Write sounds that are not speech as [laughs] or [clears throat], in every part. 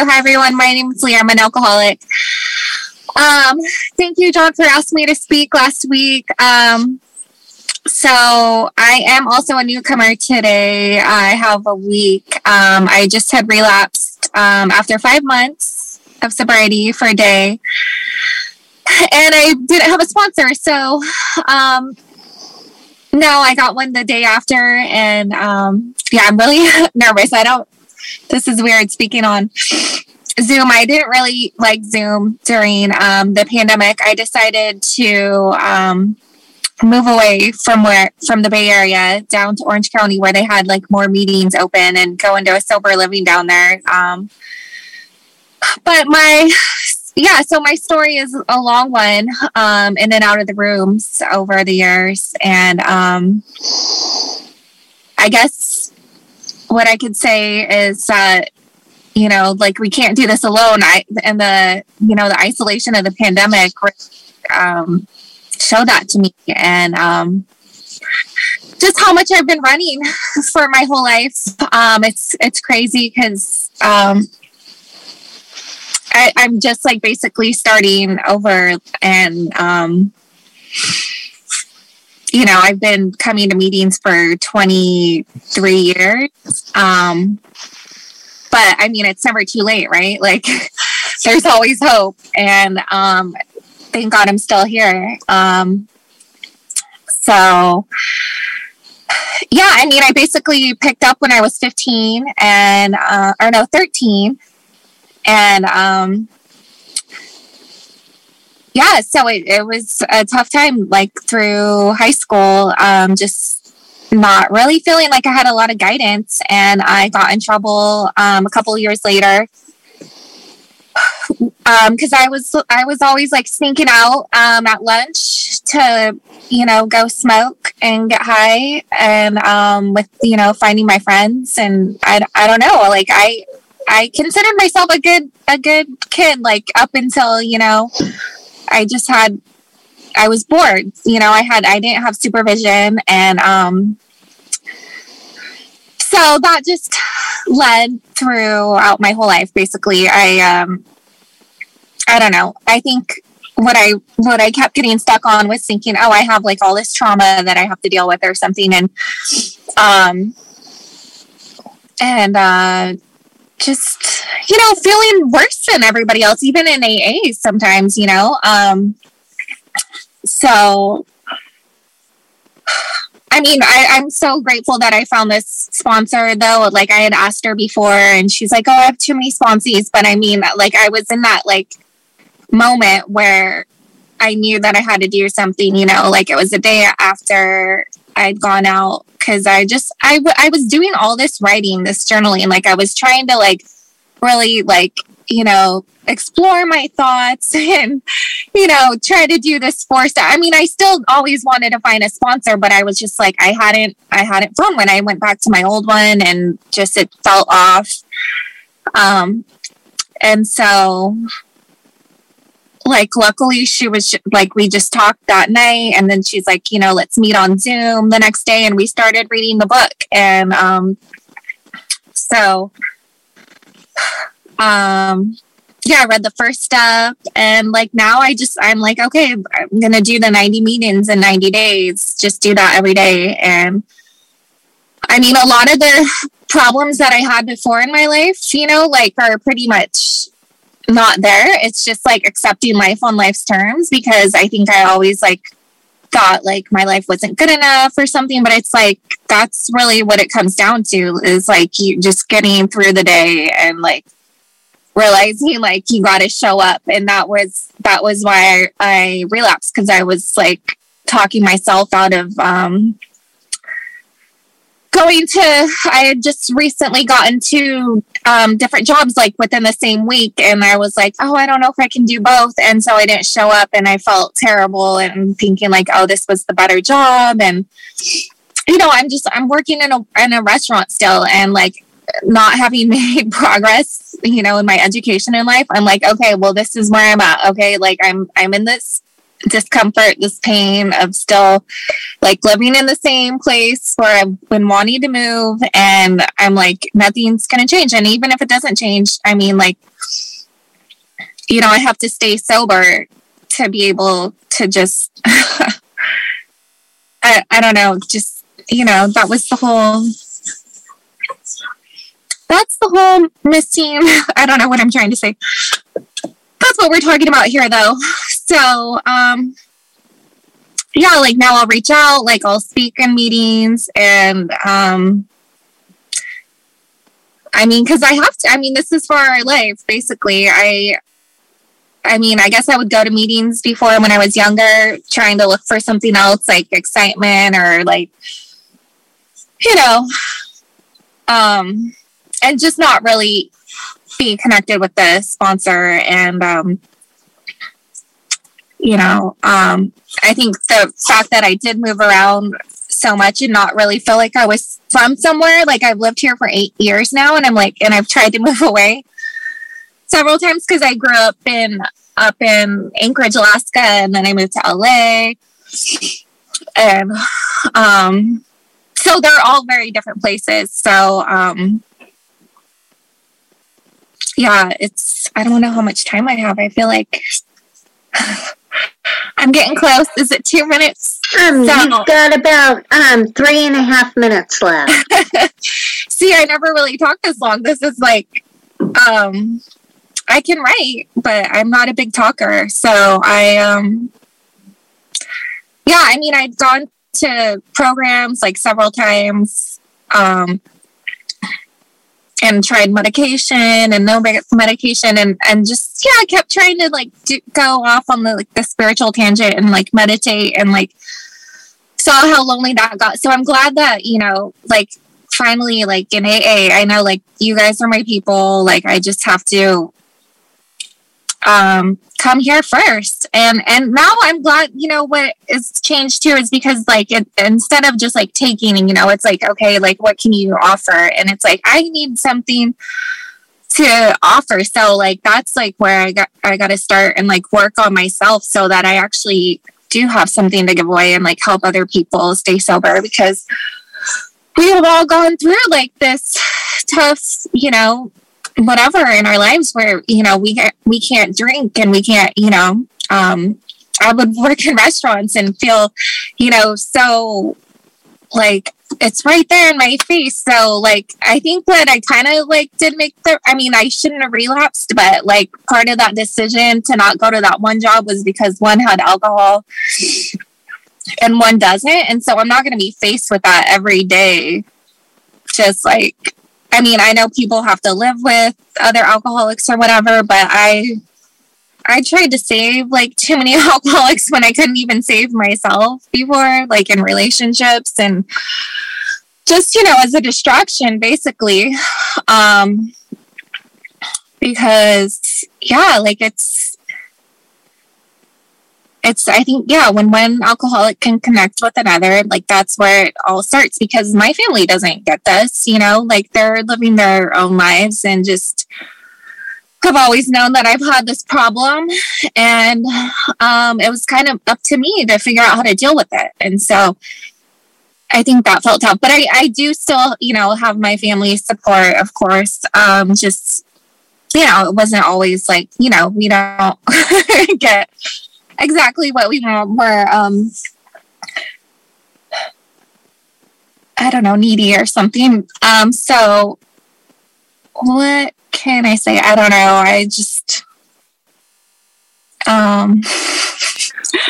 Hi, everyone. My name is Lea. I'm an alcoholic. Um, thank you, John, for asking me to speak last week. Um, so I am also a newcomer today. I have a week. Um, I just had relapsed um, after five months of sobriety for a day, and I didn't have a sponsor. So um, no, I got one the day after, and um, yeah, I'm really [laughs] nervous. I don't. This is weird speaking on Zoom. I didn't really like Zoom during um, the pandemic. I decided to um, move away from where from the Bay Area down to Orange County, where they had like more meetings open, and go into a sober living down there. Um, but my yeah, so my story is a long one, um, in and out of the rooms over the years, and um, I guess what I could say is that you know, like we can't do this alone. I and the you know the isolation of the pandemic um, showed that to me, and um, just how much I've been running [laughs] for my whole life. Um, it's it's crazy because um, I'm just like basically starting over, and um, you know, I've been coming to meetings for 23 years. Um, but I mean, it's never too late, right? [laughs] Like, there's always hope. And um, thank God I'm still here. Um, so, yeah, I mean, I basically picked up when I was 15 and, uh, or no, 13. And, um, yeah, so it, it was a tough time, like through high school, um, just not really feeling like I had a lot of guidance. And I got in trouble um, a couple years later because [sighs] um, I was I was always like sneaking out um, at lunch to you know go smoke and get high and um, with you know finding my friends and I, I don't know like I I considered myself a good a good kid like up until you know I just had I was bored. You know, I had I didn't have supervision and um so that just led throughout my whole life basically. I um I don't know. I think what I what I kept getting stuck on was thinking, oh, I have like all this trauma that I have to deal with or something and um and uh just you know feeling worse than everybody else even in aa sometimes you know um so [sighs] I mean, I, I'm so grateful that I found this sponsor though. Like I had asked her before and she's like, Oh, I have too many sponsees. But I mean, like I was in that like moment where I knew that I had to do something, you know, like it was a day after I'd gone out because I just, I, w- I was doing all this writing, this journaling. Like I was trying to like really like you know, explore my thoughts [laughs] and, you know, try to do this for I mean, I still always wanted to find a sponsor, but I was just like, I hadn't, I hadn't found one. I went back to my old one and just it fell off. Um, and so like luckily she was like we just talked that night and then she's like you know let's meet on zoom the next day and we started reading the book and um so um yeah, I read the first stuff and like now I just I'm like, okay, I'm gonna do the 90 meetings in 90 days. Just do that every day. And I mean a lot of the problems that I had before in my life, you know, like are pretty much not there. It's just like accepting life on life's terms because I think I always like thought like my life wasn't good enough or something but it's like that's really what it comes down to is like you just getting through the day and like realizing like you got to show up and that was that was why I, I relapsed because I was like talking myself out of um going to I had just recently gotten two um, different jobs like within the same week and I was like oh I don't know if I can do both and so I didn't show up and I felt terrible and thinking like oh this was the better job and you know I'm just I'm working in a in a restaurant still and like not having [laughs] made progress, you know, in my education in life, I'm like, okay, well, this is where I'm at. Okay, like I'm I'm in this discomfort, this pain of still like living in the same place where I've been wanting to move and I'm like, nothing's gonna change. And even if it doesn't change, I mean like you know, I have to stay sober to be able to just, [laughs] I, I don't know, just, you know, that was the whole, that's the whole missing. [laughs] I don't know what I'm trying to say. That's what we're talking about here, though. So, um, yeah, like now I'll reach out, like I'll speak in meetings and, um, I mean, because I have to. I mean, this is for our life, basically. I, I mean, I guess I would go to meetings before when I was younger, trying to look for something else, like excitement or like, you know, um, and just not really be connected with the sponsor and um, you know, um, I think the fact that I did move around so much and not really feel like I was from somewhere. Like I've lived here for eight years now, and I'm like, and I've tried to [laughs] move away several times because I grew up in up in Anchorage, Alaska, and then I moved to LA, and um, so they're all very different places. So um, yeah, it's I don't know how much time I have. I feel like [laughs] I'm getting close. Is it two minutes? Um, so, you've got about um three and a half minutes left. [laughs] See, I never really talked this long. This is like, um, I can write, but I'm not a big talker. So I, um, yeah, I mean, I've gone to programs like several times. Um, and tried medication and no medication and and just yeah I kept trying to like do, go off on the like the spiritual tangent and like meditate and like saw how lonely that got. So i'm glad that you know like finally like in aa i know like you guys are my people. Like i just have to um come here first. And and now i'm glad you know what is changed too is because like it, instead of just like taking you know it's like okay like what can you offer? And it's like i need something to offer. So like that's like where i got i got to start and like work on myself so that i actually do have something to give away and like help other people stay sober because we have all gone through like this tough you know whatever in our lives where you know we we can't drink and we can't you know um i would [laughs] work in restaurants and feel you know so like it's right there in my face. So like i think that i kind of like did make the i mean i shouldn't have relapsed but like part of that decision to not go to that one job was because one had alcohol and one doesn't. And so i'm not going to be faced with that every day. Just like I mean, I know people have to live with other alcoholics or whatever, but I I tried to save like too many [laughs] alcoholics when I couldn't even save myself before, like in relationships and just, you know, as a distraction basically. Um because yeah, like it's it's i think yeah when one alcoholic can connect with another like that's where it all starts because my family doesn't get this you know? Like they're living their own lives and just have always known that i've had this problem. And um, it was kind of up to me to figure out how to deal with it. And so i think that felt tough. But i, I do still you know have my family support of course. Um, just you know it wasn't always like you know we don't [laughs] get exactly what we want. We're um I don't know, needy or something. Um so what can I say? I don't know. I just um [laughs]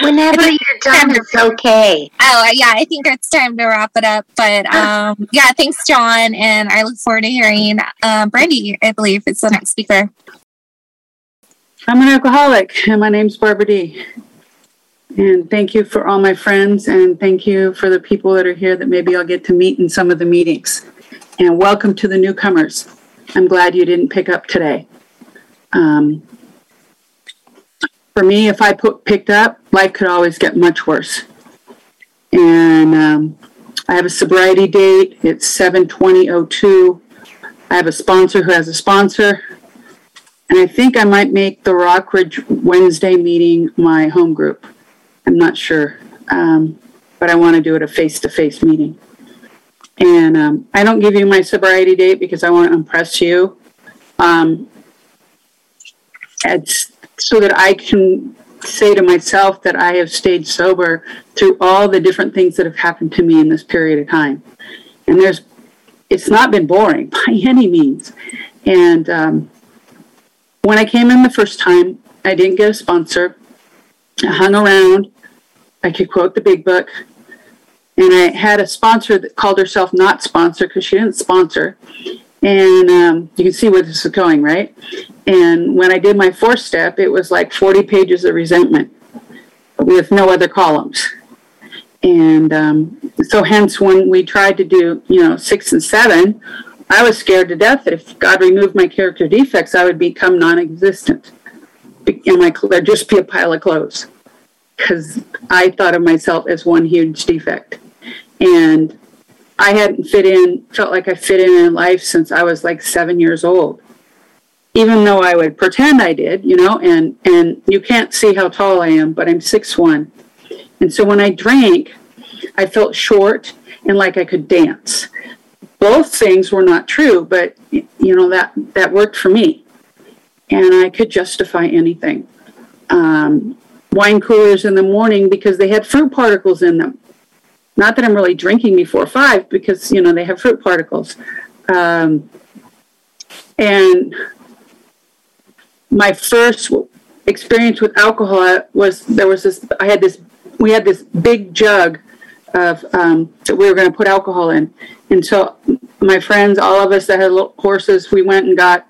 Whenever you're done, it's okay. Oh, yeah, I think it's time to wrap it up. But um, yeah, thanks, John. And I look forward to hearing uh, Brandy, I believe, is the next speaker. I'm an alcoholic, and my name's Barbara D. And thank you for all my friends, and thank you for the people that are here that maybe I'll get to meet in some of the meetings. And welcome to the newcomers. I'm glad you didn't pick up today. Um, for me, if I put, picked up, life could always get much worse. And um, I have a sobriety date. It's 72002. I have a sponsor who has a sponsor. And I think I might make the Rockridge Wednesday meeting my home group. I'm not sure, um, but I want to do it a face to face meeting. And um, I don't give you my sobriety date because I want to impress you. Um, it's so that I can say to myself that I have stayed sober through all the different things that have happened to me in this period of time. And there's, it's not been boring [laughs] by any means. And um, when I came in the first time, I didn't get a sponsor. I hung around. I could quote the big book. And I had a sponsor that called herself not sponsor because she didn't sponsor. And um, you can see where this is going, right? And when I did my fourth step, it was like 40 pages of resentment with no other columns. And um, so, hence, when we tried to do, you know, six and seven, I was scared to death that if God removed my character defects, I would become non existent. And my, there'd just be a pile of clothes because I thought of myself as one huge defect. And I hadn't fit in, felt like I fit in in life since I was like seven years old even though I would pretend I did, you know, and and you can't see how tall I am, but I'm six one, and so when I drank, I felt short and like I could dance. Both things were not true, but you know that that worked for me, and I could justify anything. Um, wine coolers in the morning because they had fruit particles in them. Not that I'm really drinking before five because you know they have fruit particles. Um, and my first experience with alcohol was there was this I had this we had this big jug of um, that we were going to put alcohol in, and so my friends, all of us that had horses, we went and got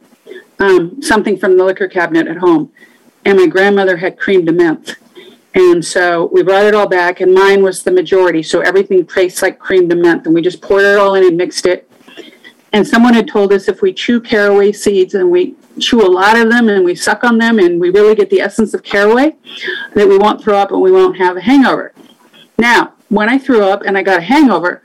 um, something from the liquor cabinet at home, and my grandmother had crème de menthe. And so we brought it all back, and mine was the majority. So everything tastes like crème de menthe. And we just poured it all in and mixed it. And someone had told us if we chew caraway seeds and we chew a lot of them and we suck on them and we really get the essence of caraway, that we won't throw up and we won't have a hangover. Now, when I threw up and I got a hangover,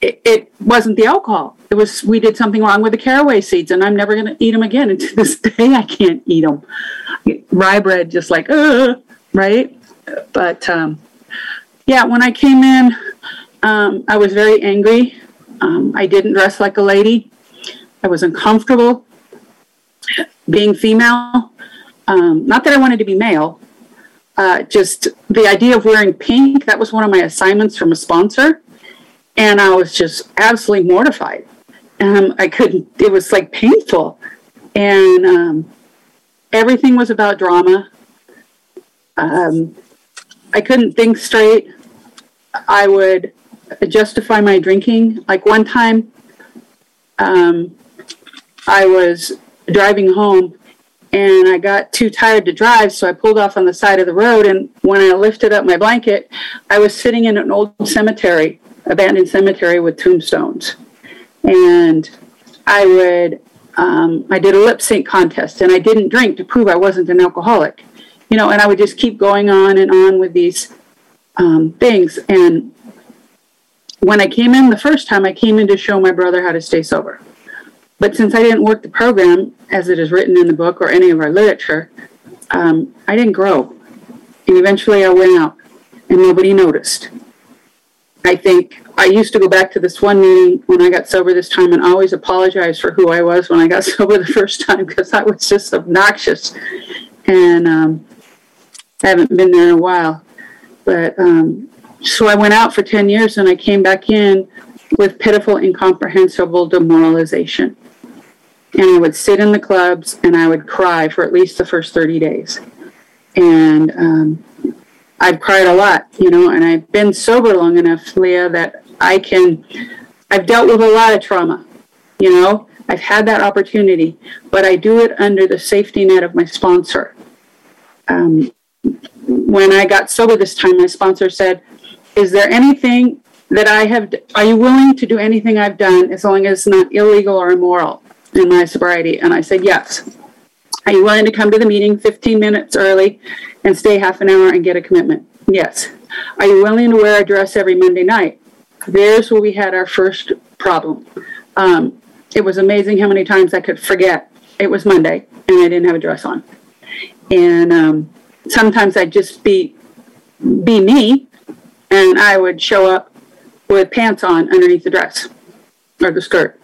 it, it wasn't the alcohol. It was we did something wrong with the caraway seeds, and I'm never going to eat them again. And to [laughs] this day, I can't eat them. Rye bread, just like, uh, right? But um, yeah, when I came in, um, I was very angry. Um, I didn't dress like a lady. I was uncomfortable being female. Um, not that I wanted to be male, uh, just the idea of wearing pink, that was one of my assignments from a sponsor. And I was just absolutely mortified. Um, I couldn't, it was like painful. And um, everything was about drama. Um, I couldn't think straight. I would justify my drinking. Like one time, um, I was driving home and I got too tired to drive, so I pulled off on the side of the road. And when I lifted up my blanket, I was sitting in an old cemetery, abandoned cemetery with tombstones. And I would, um, I did a lip sync contest, and I didn't drink to prove I wasn't an alcoholic, you know. And I would just keep going on and on with these um, things. And when I came in the first time, I came in to show my brother how to stay sober. But since I didn't work the program as it is written in the book or any of our literature, um, I didn't grow. And eventually I went out and nobody noticed. I think I used to go back to this one meeting when I got sober this time and always apologize for who I was when I got [laughs] sober the first time because I was just obnoxious. And um, I haven't been there in a while. But um, so I went out for 10 years and I came back in with pitiful, incomprehensible demoralization and I would sit in the clubs and I would cry for at least the first 30 days. And um, I've cried a lot, you know, and I've been sober long enough, Lea, that I can, I've dealt with a lot of trauma, you know, I've had that opportunity, but I do it under the safety net of my sponsor. Um, when I got sober this time, my sponsor said, Is there anything that I have, are you willing to do anything I've done as long as it's not illegal or immoral? In my sobriety? And I said, yes. Are you willing to come to the meeting 15 minutes early and stay half an hour and get a commitment? Yes. Are you willing to wear a dress every Monday night? There's where we had our first problem. Um, it was amazing how many times I could forget it was Monday and I didn't have a dress on. And um, sometimes I'd just be be me, and I would show up with pants on underneath the dress or the skirt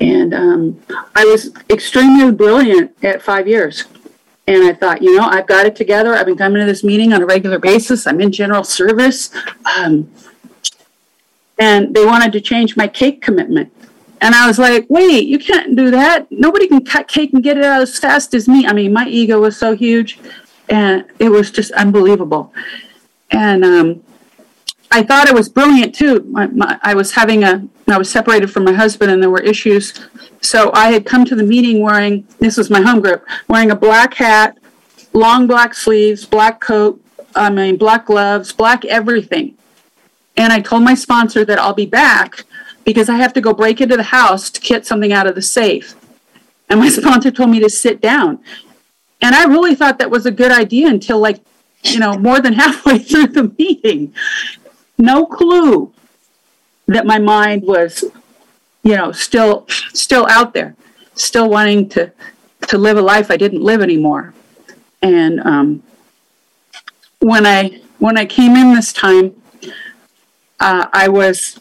And um, I was extremely brilliant at five years. And I thought, you know, I've got it together. I've been coming to this meeting on a regular basis. I'm in general service. Um, and they wanted to change my cake commitment. And I was like, wait, you can't do that. Nobody can cut cake and get it out as fast as me. I mean, my ego was so huge and it was just unbelievable. And um, I thought it was brilliant too. My, my, I was having a, I was separated from my husband and there were issues. So I had come to the meeting wearing, this was my home group, wearing a black hat, long black sleeves, black coat, I mean, black gloves, black everything. And I told my sponsor that I'll be back because I have to go break into the house to get something out of the safe. And my [laughs] sponsor told me to sit down. And I really thought that was a good idea until like, you know, more than halfway [laughs] through the meeting. No clue that my mind was, you know, still still out there, still wanting to to live a life I didn't live anymore. And um, when I when I came in this time, uh, I was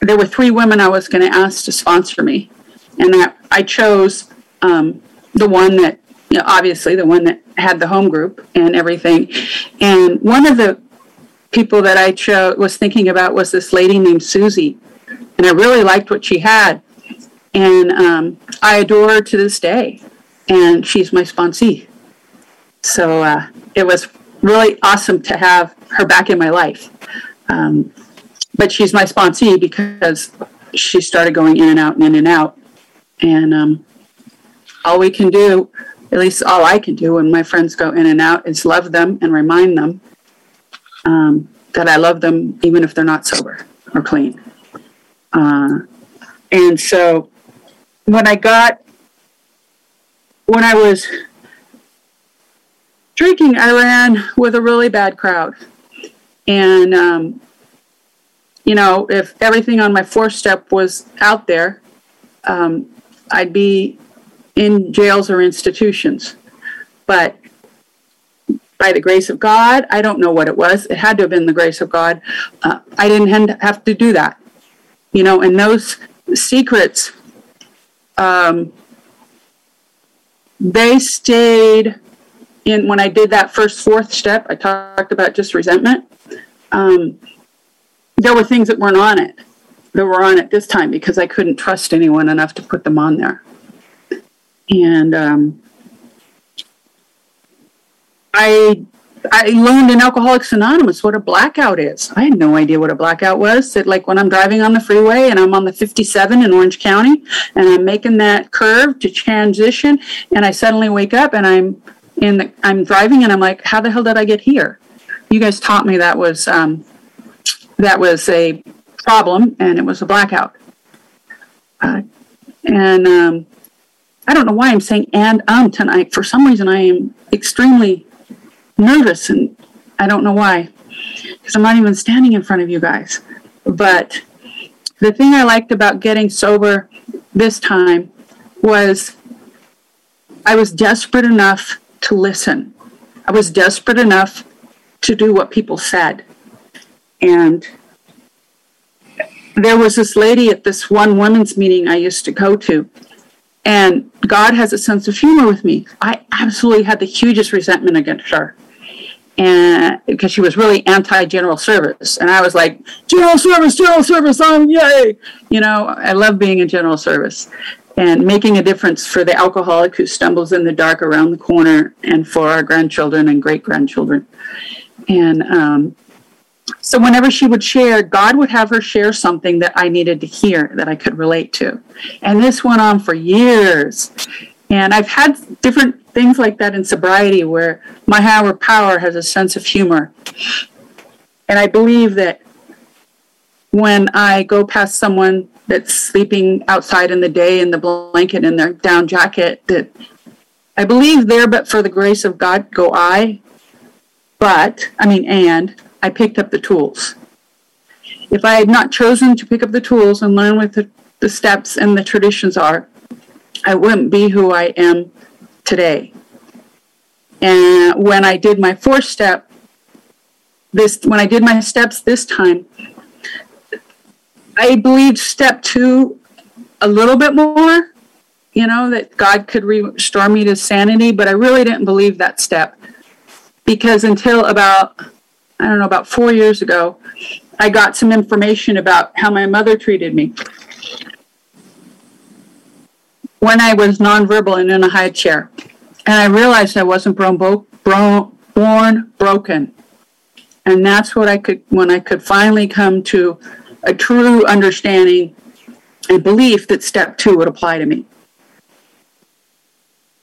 there were three women I was going to ask to sponsor me, and I, I chose um, the one that, you know, obviously the one that had the home group and everything. And one of the people that I chose was thinking about was this lady named Susie, and I really liked what she had, and um, I adore her to this day, and she's my sponsee. So uh, it was really awesome to have her back in my life. Um, but she's my sponsee because she started going in and out and in and out. And um, all we can do, at least all I can do when my friends go in and out, is love them and remind them um, that I love them even if they're not sober or clean. Uh, and so when I got, when I was drinking, I ran with a really bad crowd. And um, you know, if everything on my four step was out there, um, I'd be in jails or institutions. But by the grace of God, I don't know what it was. It had to have been the grace of God. Uh, I didn't have to do that. You know, and those secrets, um, they stayed in when I did that first fourth step. I talked about just resentment. Um, there were things that weren't on it that were on it this time because I couldn't trust anyone enough to put them on there. And um, I I learned in Alcoholics Anonymous what a blackout is. I had no idea what a blackout was. That like when I'm driving on the freeway and I'm on the 57 in Orange County and I'm making that curve to transition and I suddenly wake up and I'm in the I'm driving and I'm like, how the hell did I get here? You guys taught me that was um, that was a problem and it was a blackout. Uh, and um, I don't know why I'm saying and um tonight. For some reason, I am extremely nervous and I don't know why because I'm not even standing in front of you guys. But the thing I liked about getting sober this time was I was desperate enough to listen. I was desperate enough to do what people said. And there was this lady at this one women's meeting I used to go to, and God has a sense of humor with me. I absolutely had the hugest resentment against her. And because she was really anti general service. And I was like, general service, general service, I'm yay. You know, I love being in general service and making a difference for the alcoholic who stumbles in the dark around the corner and for our grandchildren and great grandchildren. And um, so whenever she would share, God would have her share something that I needed to hear that I could relate to. And this went on for years. And I've had different things like that in sobriety where my higher power has a sense of humor. And I believe that when I go past someone that's sleeping outside in the day in the blanket in their down jacket, that I believe there, but for the grace of God, go I. But, I mean, and I picked up the tools. If I had not chosen to pick up the tools and learn what the, the steps and the traditions are, I wouldn't be who I am today. And when I did my fourth step, this when I did my steps this time, I believed step two a little bit more, you know, that God could restore me to sanity, but I really didn't believe that step because until about, I don't know, about four years ago, I got some information about how my mother treated me when I was nonverbal and in a high chair. And I realized I wasn't born, born broken. And that's what I could, when I could finally come to a true understanding and belief that step two would apply to me.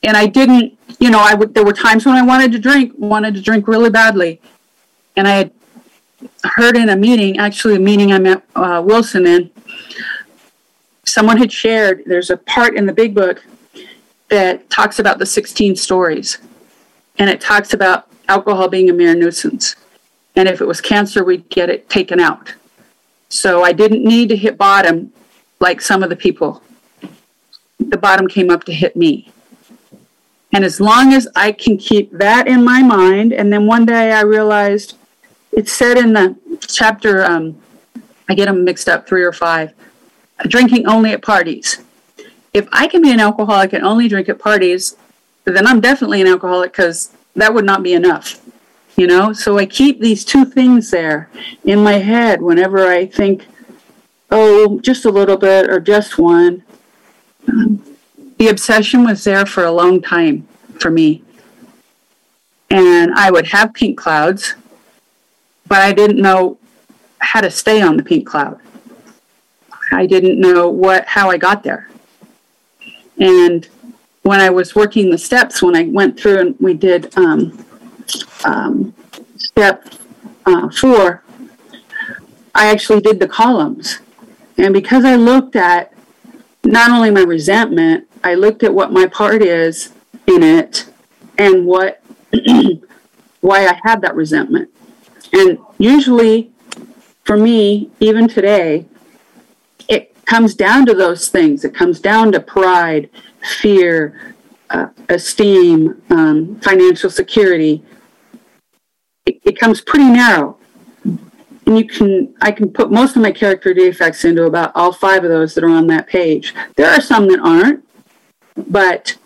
And I didn't, you know, I would, there were times when I wanted to drink, wanted to drink really badly. And I had heard in a meeting, actually a meeting I met uh, Wilson in, someone had shared, there's a part in the big book that talks about the 16 stories. And it talks about alcohol being a mere nuisance. And if it was cancer, we'd get it taken out. So I didn't need to hit bottom like some of the people. The bottom came up to hit me. And as long as I can keep that in my mind, and then one day I realized it said in the chapter, um, I get them mixed up, three or five, drinking only at parties. If I can be an alcoholic and only drink at parties, then I'm definitely an alcoholic because that would not be enough. You know, so I keep these two things there in my head whenever I think, oh, just a little bit or just one. The obsession was there for a long time for me. And I would have pink clouds, but I didn't know how to stay on the pink cloud. I didn't know what how I got there. And when I was working the steps, when I went through and we did um, um, step uh, four, I actually did the columns. And because I looked at not only my resentment, I looked at what my part is in it and what [clears throat] why I had that resentment. And usually for me, even today, comes down to those things. It comes down to pride, fear, uh, esteem, um, financial security. It, it comes pretty narrow. And you can, I can put most of my character defects into about all five of those that are on that page. There are some that aren't, but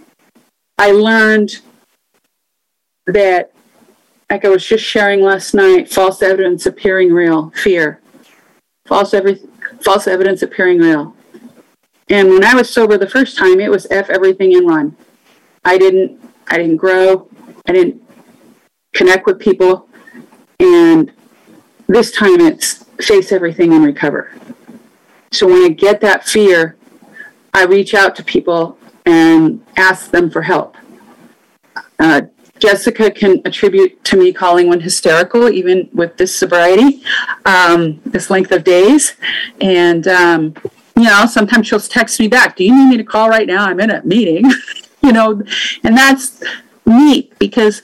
I learned that, like I was just sharing last night, false evidence appearing real, fear. False everything false evidence appearing real. And when I was sober the first time, it was F everything and run. I didn't I didn't grow. I didn't connect with people. And this time it's face everything and recover. So when I get that fear, I reach out to people and ask them for help. Uh, Jessica can attribute to me calling one hysterical, even with this sobriety, um, this length of days. And, um, you know, sometimes she'll text me back, Do you need me to call right now? I'm in a meeting, [laughs] you know, and that's neat because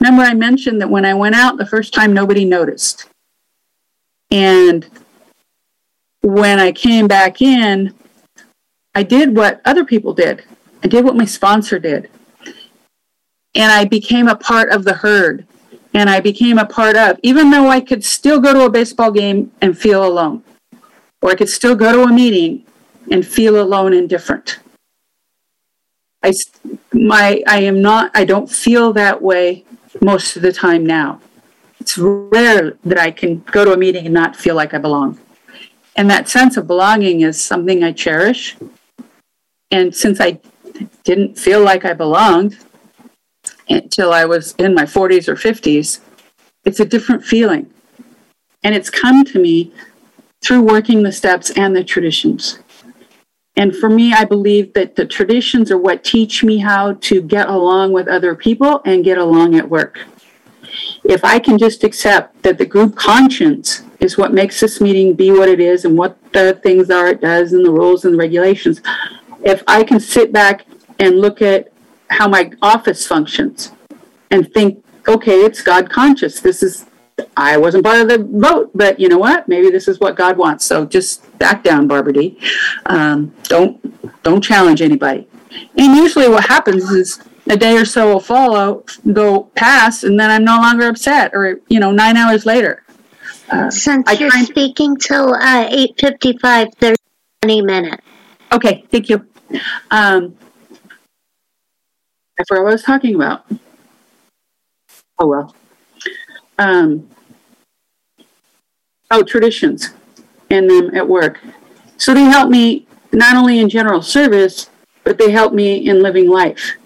remember I mentioned that when I went out the first time, nobody noticed. And when I came back in, I did what other people did. I did what my sponsor did and I became a part of the herd and I became a part of, even though I could still go to a baseball game and feel alone, or I could still go to a meeting and feel alone and different. I, my, I am not, I don't feel that way most of the time now. It's rare that I can go to a meeting and not feel like I belong. And that sense of belonging is something I cherish. And since I didn't feel like I belonged, until I was in my 40s or 50s, it's a different feeling. And it's come to me through working the steps and the traditions. And for me, I believe that the traditions are what teach me how to get along with other people and get along at work. If I can just accept that the group conscience is what makes this meeting be what it is and what the things are it does and the rules and the regulations, if I can sit back and look at how my office functions and think, okay, it's God conscious. This is, I wasn't part of the vote, but you know what? Maybe this is what God wants. So just back down, Barbara D. Um, don't, don't challenge anybody. And usually what happens is a day or so will follow, go past, and then I'm no longer upset or, you know, nine hours later. Uh, Since I you're speaking till uh, 8.55, there's 20 minutes. Okay, thank you. Um, I forgot what I was talking about. Oh well. Um, oh, traditions and them at work. So they help me not only in general service, but they help me in living life.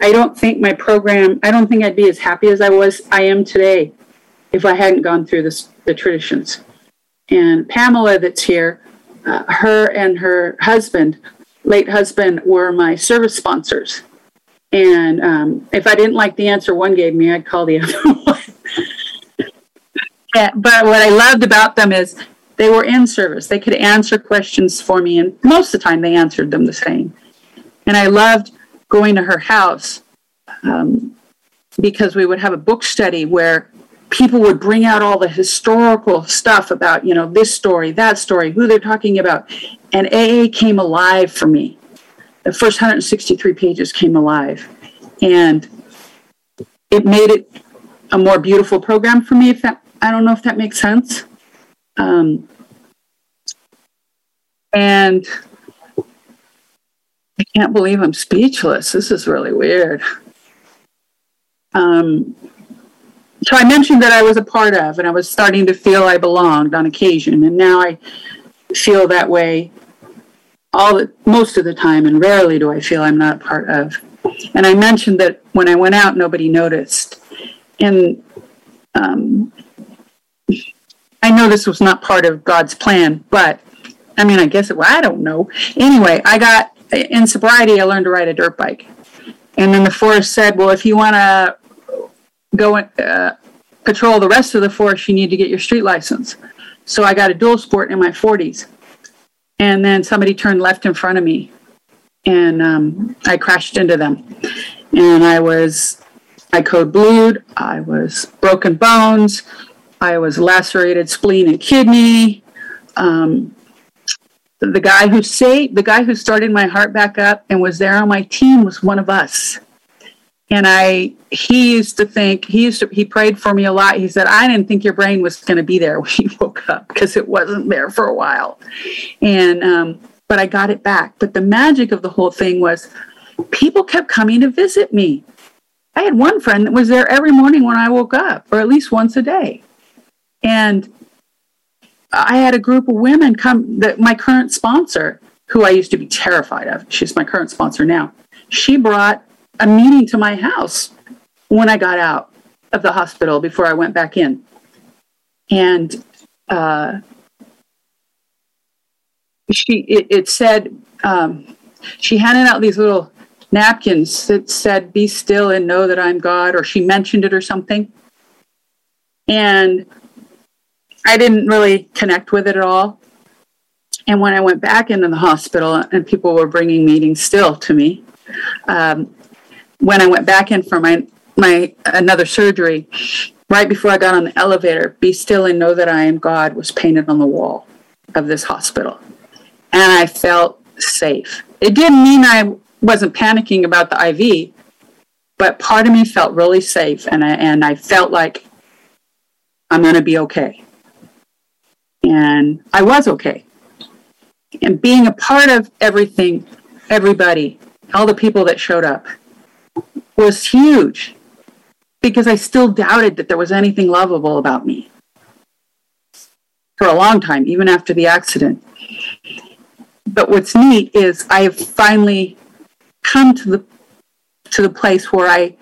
I don't think my program, I don't think I'd be as happy as I was, I am today if I hadn't gone through this, the traditions. And Pamela, that's here, uh, her and her husband, late husband, were my service sponsors. And um, if I didn't like the answer one gave me, I'd call the [laughs] other one. yeah, but what I loved about them is they were in service. They could answer questions for me, and most of the time they answered them the same. And I loved going to her house um, because we would have a book study where people would bring out all the historical stuff about, you know, this story, that story, who they're talking about. And AA came alive for me. The first 163 pages came alive. And it made it a more beautiful program for me, if that, I don't know if that makes sense. Um, and I can't believe I'm speechless. This is really weird. Um, so I mentioned that I was a part of, and I was starting to feel I belonged on occasion, and now I feel that way all the, most of the time, and rarely do I feel I'm not part of. And I mentioned that when I went out, nobody noticed, and um, I know this was not part of God's plan, but I mean, I guess it. Well, I don't know. Anyway, I got in sobriety. I learned to ride a dirt bike, and then the forest said, "Well, if you want to go uh, patrol the rest of the forest, you need to get your street license." So I got a dual sport in my 40s, and then somebody turned left in front of me, and um, I crashed into them, and I was I code blued. I was broken bones. I was lacerated spleen and kidney. Um, the guy who saved, the guy who started my heart back up and was there on my team was one of us. And I, he used to think, he used to, he prayed for me a lot. He said, I didn't think your brain was going to be there [laughs] when you woke up because it wasn't there for a while. And, um, but I got it back. But the magic of the whole thing was people kept coming to visit me. I had one friend that was there every morning when I woke up, or at least once a day. And I had a group of women come that my current sponsor, who I used to be terrified of, she's my current sponsor now. She brought a meeting to my house when I got out of the hospital before I went back in. And uh, she it, it said um, she handed out these little napkins that said be still and know that i'm god or she mentioned it or something and I didn't really connect with it at all. And when I went back into the hospital, and people were bringing meetings still to me, um, when I went back in for my my another surgery, right before I got on the elevator, "Be still and know that I am God" was painted on the wall of this hospital, and I felt safe. It didn't mean I wasn't panicking about the IV, but part of me felt really safe, and I, and I felt like I'm going to be okay and I was okay. And being a part of everything, everybody, all the people that showed up was huge because I still doubted that there was anything lovable about me for a long time, even after the accident. But what's neat is I've finally come to the to the place where I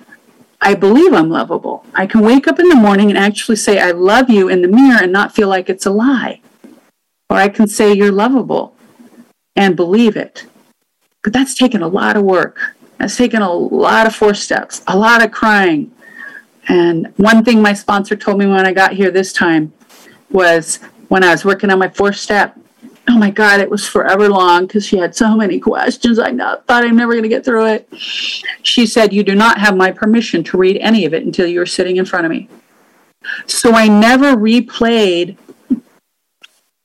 I believe I'm lovable. I can wake up in the morning and actually say, I love you in the mirror and not feel like it's a lie. Or I can say, You're lovable and believe it. But that's taken a lot of work. That's taken a lot of four steps, a lot of crying. And one thing my sponsor told me when I got here this time was when I was working on my fourth step, oh my God, it was forever long because she had so many questions. I not, thought I'm never going to get through it. She said, You do not have my permission to read any of it until you're sitting in front of me. So I never replayed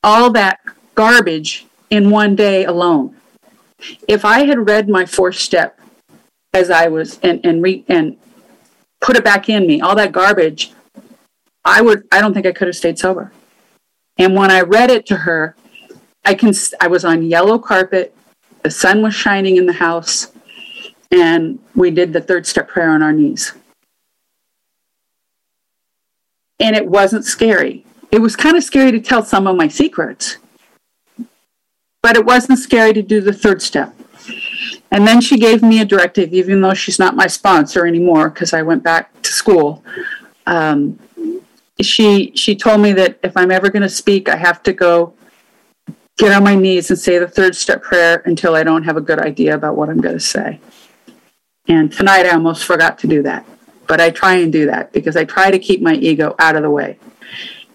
all that garbage in one day alone. If I had read my fourth step as I was and and re, and put it back in me, all that garbage, I would I don't think I could have stayed sober. And when I read it to her, I can I was on yellow carpet The sun was shining in the house, and we did the third step prayer on our knees. And it wasn't scary. It was kind of scary to tell some of my secrets, but it wasn't scary to do the third step. And then she gave me a directive, even though she's not my sponsor anymore because I went back to school. Um, she she told me that if I'm ever going to speak, I have to go get on my knees and say the third step prayer until I don't have a good idea about what I'm going to say. And tonight I almost forgot to do that, but I try and do that because I try to keep my ego out of the way.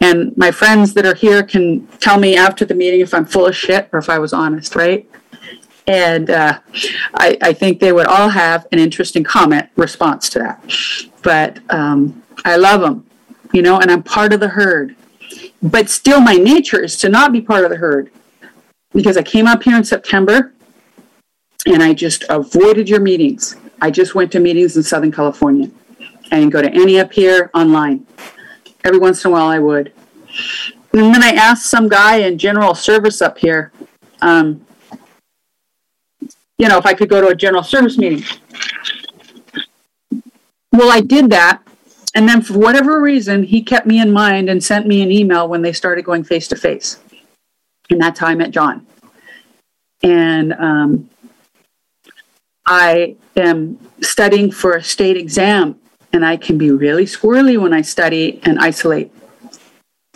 And my friends that are here can tell me after the meeting if I'm full of shit or if I was honest, right? And uh, I, I, think they would all have an interesting comment response to that. But um, I love them, you know, and I'm part of the herd. But still, my nature is to not be part of the herd because I came up here in September and I just avoided your meetings. I just went to meetings in Southern California. I didn't go to any up here online. Every once in a while, I would. And then I asked some guy in general service up here, um, you know, if I could go to a general service meeting. Well, I did that. And then for whatever reason, he kept me in mind and sent me an email when they started going face to face. And that's how I met John. And um, I am studying for a state exam, and I can be really squirrely when I study and isolate.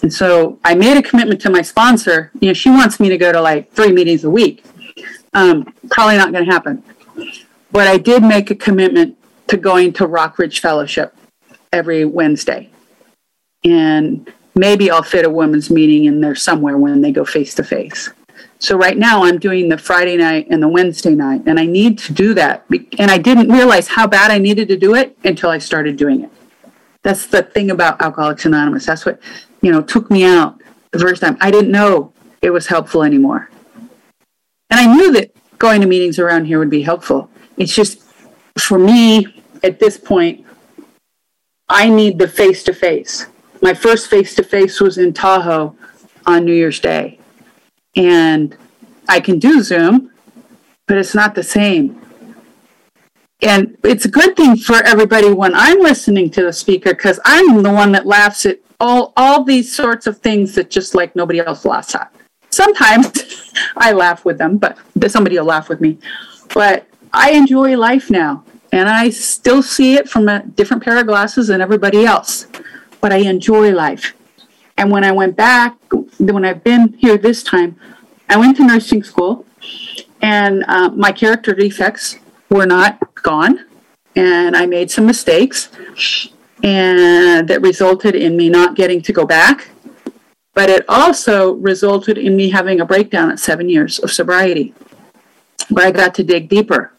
And so I made a commitment to my sponsor. You know, she wants me to go to like three meetings a week. Um, probably not going to happen. But I did make a commitment to going to Rockridge Fellowship every Wednesday. And maybe I'll fit a women's meeting in there somewhere when they go face to face. So right now I'm doing the Friday night and the Wednesday night, and I need to do that. And I didn't realize how bad I needed to do it until I started doing it. That's the thing about Alcoholics Anonymous. That's what, you know, took me out the first time. I didn't know it was helpful anymore. And I knew that going to meetings around here would be helpful. It's just for me at this point, I need the face to face. My first face to face was in Tahoe on New Year's Day. And I can do Zoom, but it's not the same. And it's a good thing for everybody when I'm listening to the speaker because I'm the one that laughs at all, all these sorts of things that just like nobody else laughs at. Sometimes [laughs] I laugh with them, but somebody will laugh with me. But I enjoy life now, and I still see it from a different pair of glasses than everybody else. But I enjoy life. And when I went back, when I've been here this time, I went to nursing school, and uh, my character defects were not gone, and I made some mistakes, and that resulted in me not getting to go back but it also resulted in me having a breakdown at seven years of sobriety, where I got to dig deeper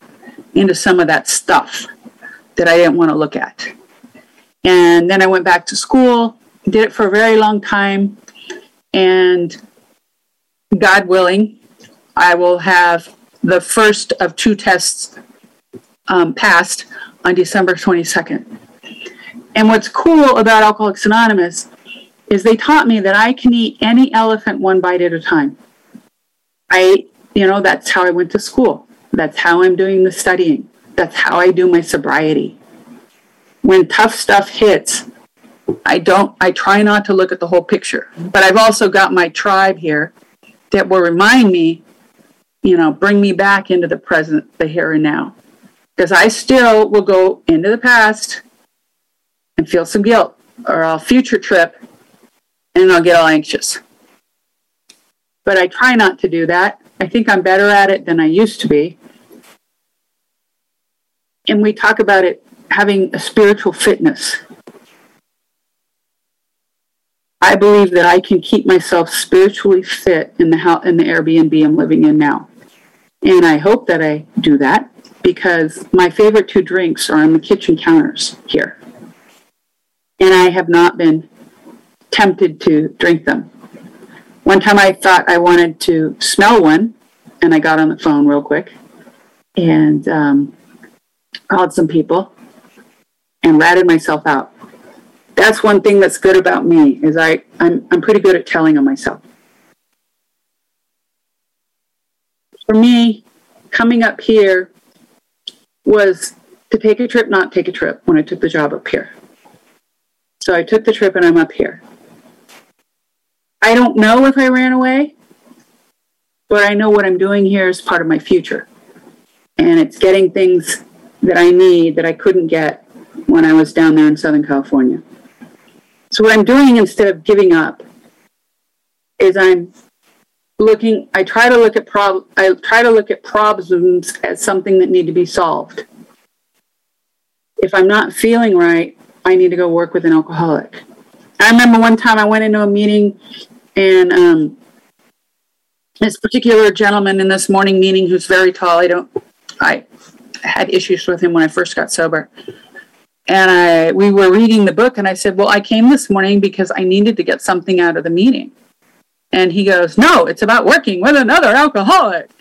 into some of that stuff that I didn't want to look at. And then I went back to school, did it for a very long time, and God willing, I will have the first of two tests um, passed on December 22nd. And what's cool about Alcoholics Anonymous is they taught me that I can eat any elephant one bite at a time. I, you know, that's how I went to school. That's how I'm doing the studying. That's how I do my sobriety. When tough stuff hits, I don't, I try not to look at the whole picture. But I've also got my tribe here that will remind me, you know, bring me back into the present, the here and now. Because I still will go into the past and feel some guilt, or I'll future trip and I'll get all anxious. But I try not to do that. I think I'm better at it than I used to be. And we talk about it having a spiritual fitness. I believe that I can keep myself spiritually fit in the house, in the Airbnb I'm living in now. And I hope that I do that because my favorite two drinks are on the kitchen counters here. And I have not been tempted to drink them. One time I thought I wanted to smell one, and I got on the phone real quick and um, called some people and ratted myself out. That's one thing that's good about me is I I'm I'm pretty good at telling on myself. For me, coming up here was to take a trip, not take a trip when I took the job up here. So I took the trip and I'm up here. I don't know if I ran away, but I know what I'm doing here is part of my future. And it's getting things that I need that I couldn't get when I was down there in Southern California. So what I'm doing instead of giving up is I'm looking I try to look at prob I try to look at problems as something that need to be solved. If I'm not feeling right, I need to go work with an alcoholic. I remember one time I went into a meeting and um, this particular gentleman in this morning meeting who's very tall, I don't I had issues with him when I first got sober. And I we were reading the book and I said, Well, I came this morning because I needed to get something out of the meeting. And he goes, No, it's about working with another alcoholic.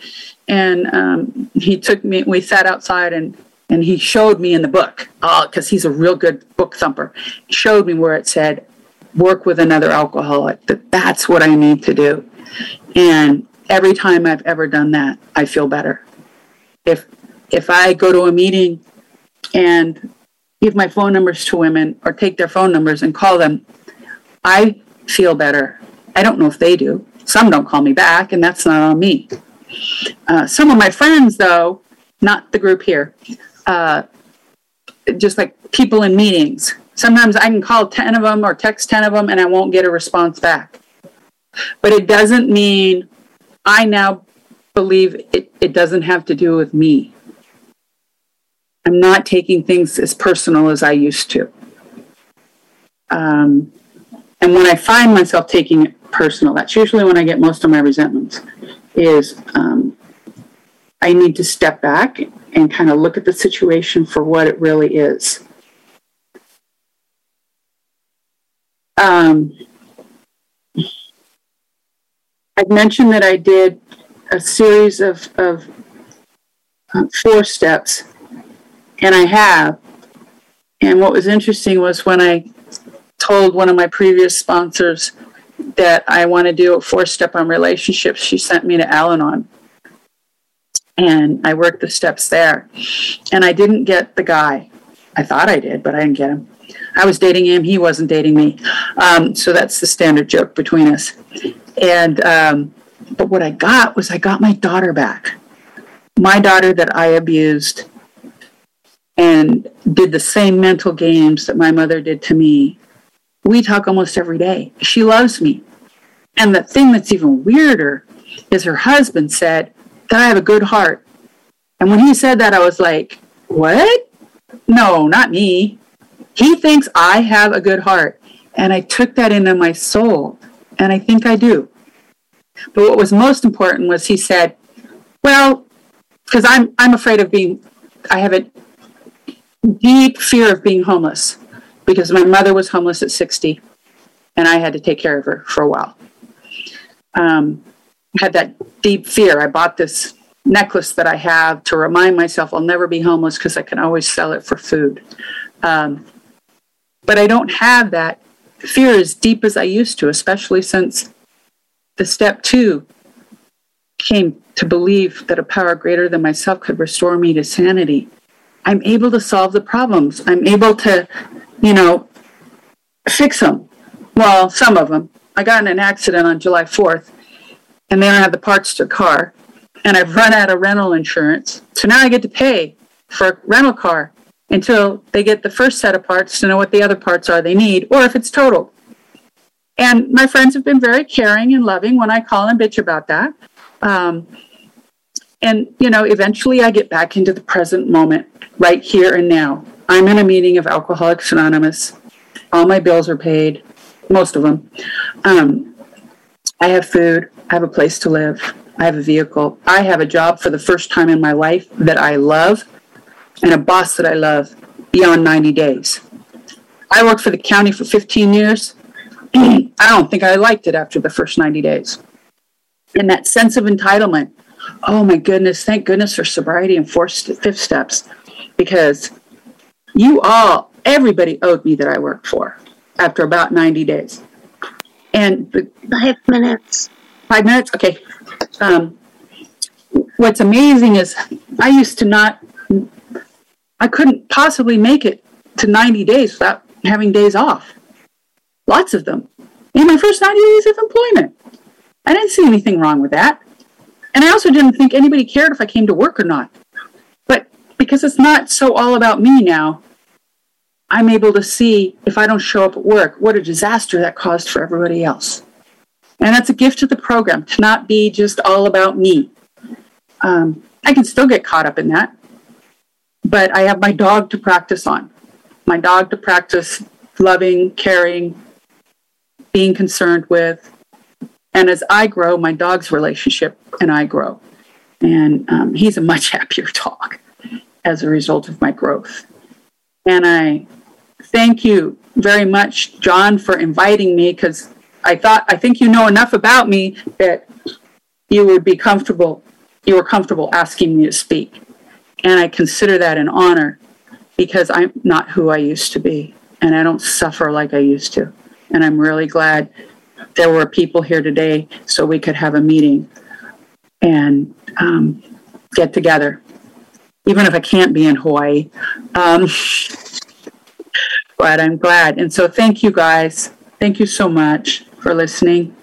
And um, he took me, we sat outside and and he showed me in the book, because uh, he's a real good book thumper, he showed me where it said, work with another alcoholic, that that's what I need to do. And every time I've ever done that, I feel better. If if I go to a meeting and give my phone numbers to women or take their phone numbers and call them, I feel better. I don't know if they do. Some don't call me back, and that's not on me. Uh, some of my friends, though, not the group here, uh, just like people in meetings. Sometimes I can call 10 of them or text 10 of them and I won't get a response back. But it doesn't mean I now believe it, it doesn't have to do with me. I'm not taking things as personal as I used to. Um, and when I find myself taking it personal, that's usually when I get most of my resentments, is um, I need to step back and kind of look at the situation for what it really is. Um, I've mentioned that I did a series of, of uh, four steps and I have. And what was interesting was when I told one of my previous sponsors that I want to do a four step on relationships, she sent me to Al Anon. And I worked the steps there. And I didn't get the guy. I thought I did, but I didn't get him. I was dating him, he wasn't dating me. Um, so that's the standard joke between us. And, um, but what I got was I got my daughter back. My daughter that I abused and did the same mental games that my mother did to me. We talk almost every day. She loves me. And the thing that's even weirder is her husband said that I have a good heart. And when he said that, I was like, what? No, not me. He thinks I have a good heart. And I took that into my soul. And I think I do. But what was most important was he said, well, because I'm, I'm afraid of being, I have a deep fear of being homeless because my mother was homeless at 60 and I had to take care of her for a while. Um, had that deep fear. I bought this necklace that I have to remind myself I'll never be homeless because I can always sell it for food. Um, but I don't have that fear as deep as I used to, especially since the step two came to believe that a power greater than myself could restore me to sanity. I'm able to solve the problems. I'm able to, you know, fix them. Well, some of them. I got in an accident on July 4th, and they don't have the parts to the car, and I've run out of rental insurance. So now I get to pay for a rental car until they get the first set of parts to know what the other parts are they need, or if it's totaled. And my friends have been very caring and loving when I call and bitch about that. Um, and, you know, eventually I get back into the present moment, right here and now. I'm in a meeting of Alcoholics Anonymous. All my bills are paid, most of them. Um, I have food. I have a place to live. I have a vehicle. I have a job for the first time in my life that I love and a boss that I love beyond 90 days. I worked for the county for 15 years. [clears throat] I don't think I liked it after the first 90 days. And that sense of entitlement oh my goodness, thank goodness for sobriety and fourth, fifth steps because you all, everybody owed me that I worked for after about 90 days. And the, five minutes. Five minutes? Okay. Um, what's amazing is I used to not, I couldn't possibly make it to 90 days without having days off. Lots of them. In my first 90 days of employment. I didn't see anything wrong with that. And I also didn't think anybody cared if I came to work or not. But because it's not so all about me now, I'm able to see if I don't show up at work, what a disaster that caused for everybody else. And that's a gift to the program to not be just all about me. Um, I can still get caught up in that, but I have my dog to practice on. My dog to practice loving, caring, being concerned with. And as I grow, my dog's relationship and I grow. And um, he's a much [laughs] happier dog as a result of my growth. And I thank you very much, John, for inviting me because I thought, I think you know enough about me that you would be comfortable, you were comfortable asking me to speak. And I consider that an honor because I'm not who I used to be and I don't suffer like I used to. And I'm really glad there were people here today so we could have a meeting and um, get together, even if I can't be in Hawaii. Um, [laughs] but I'm glad. And so thank you guys. Thank you so much for listening.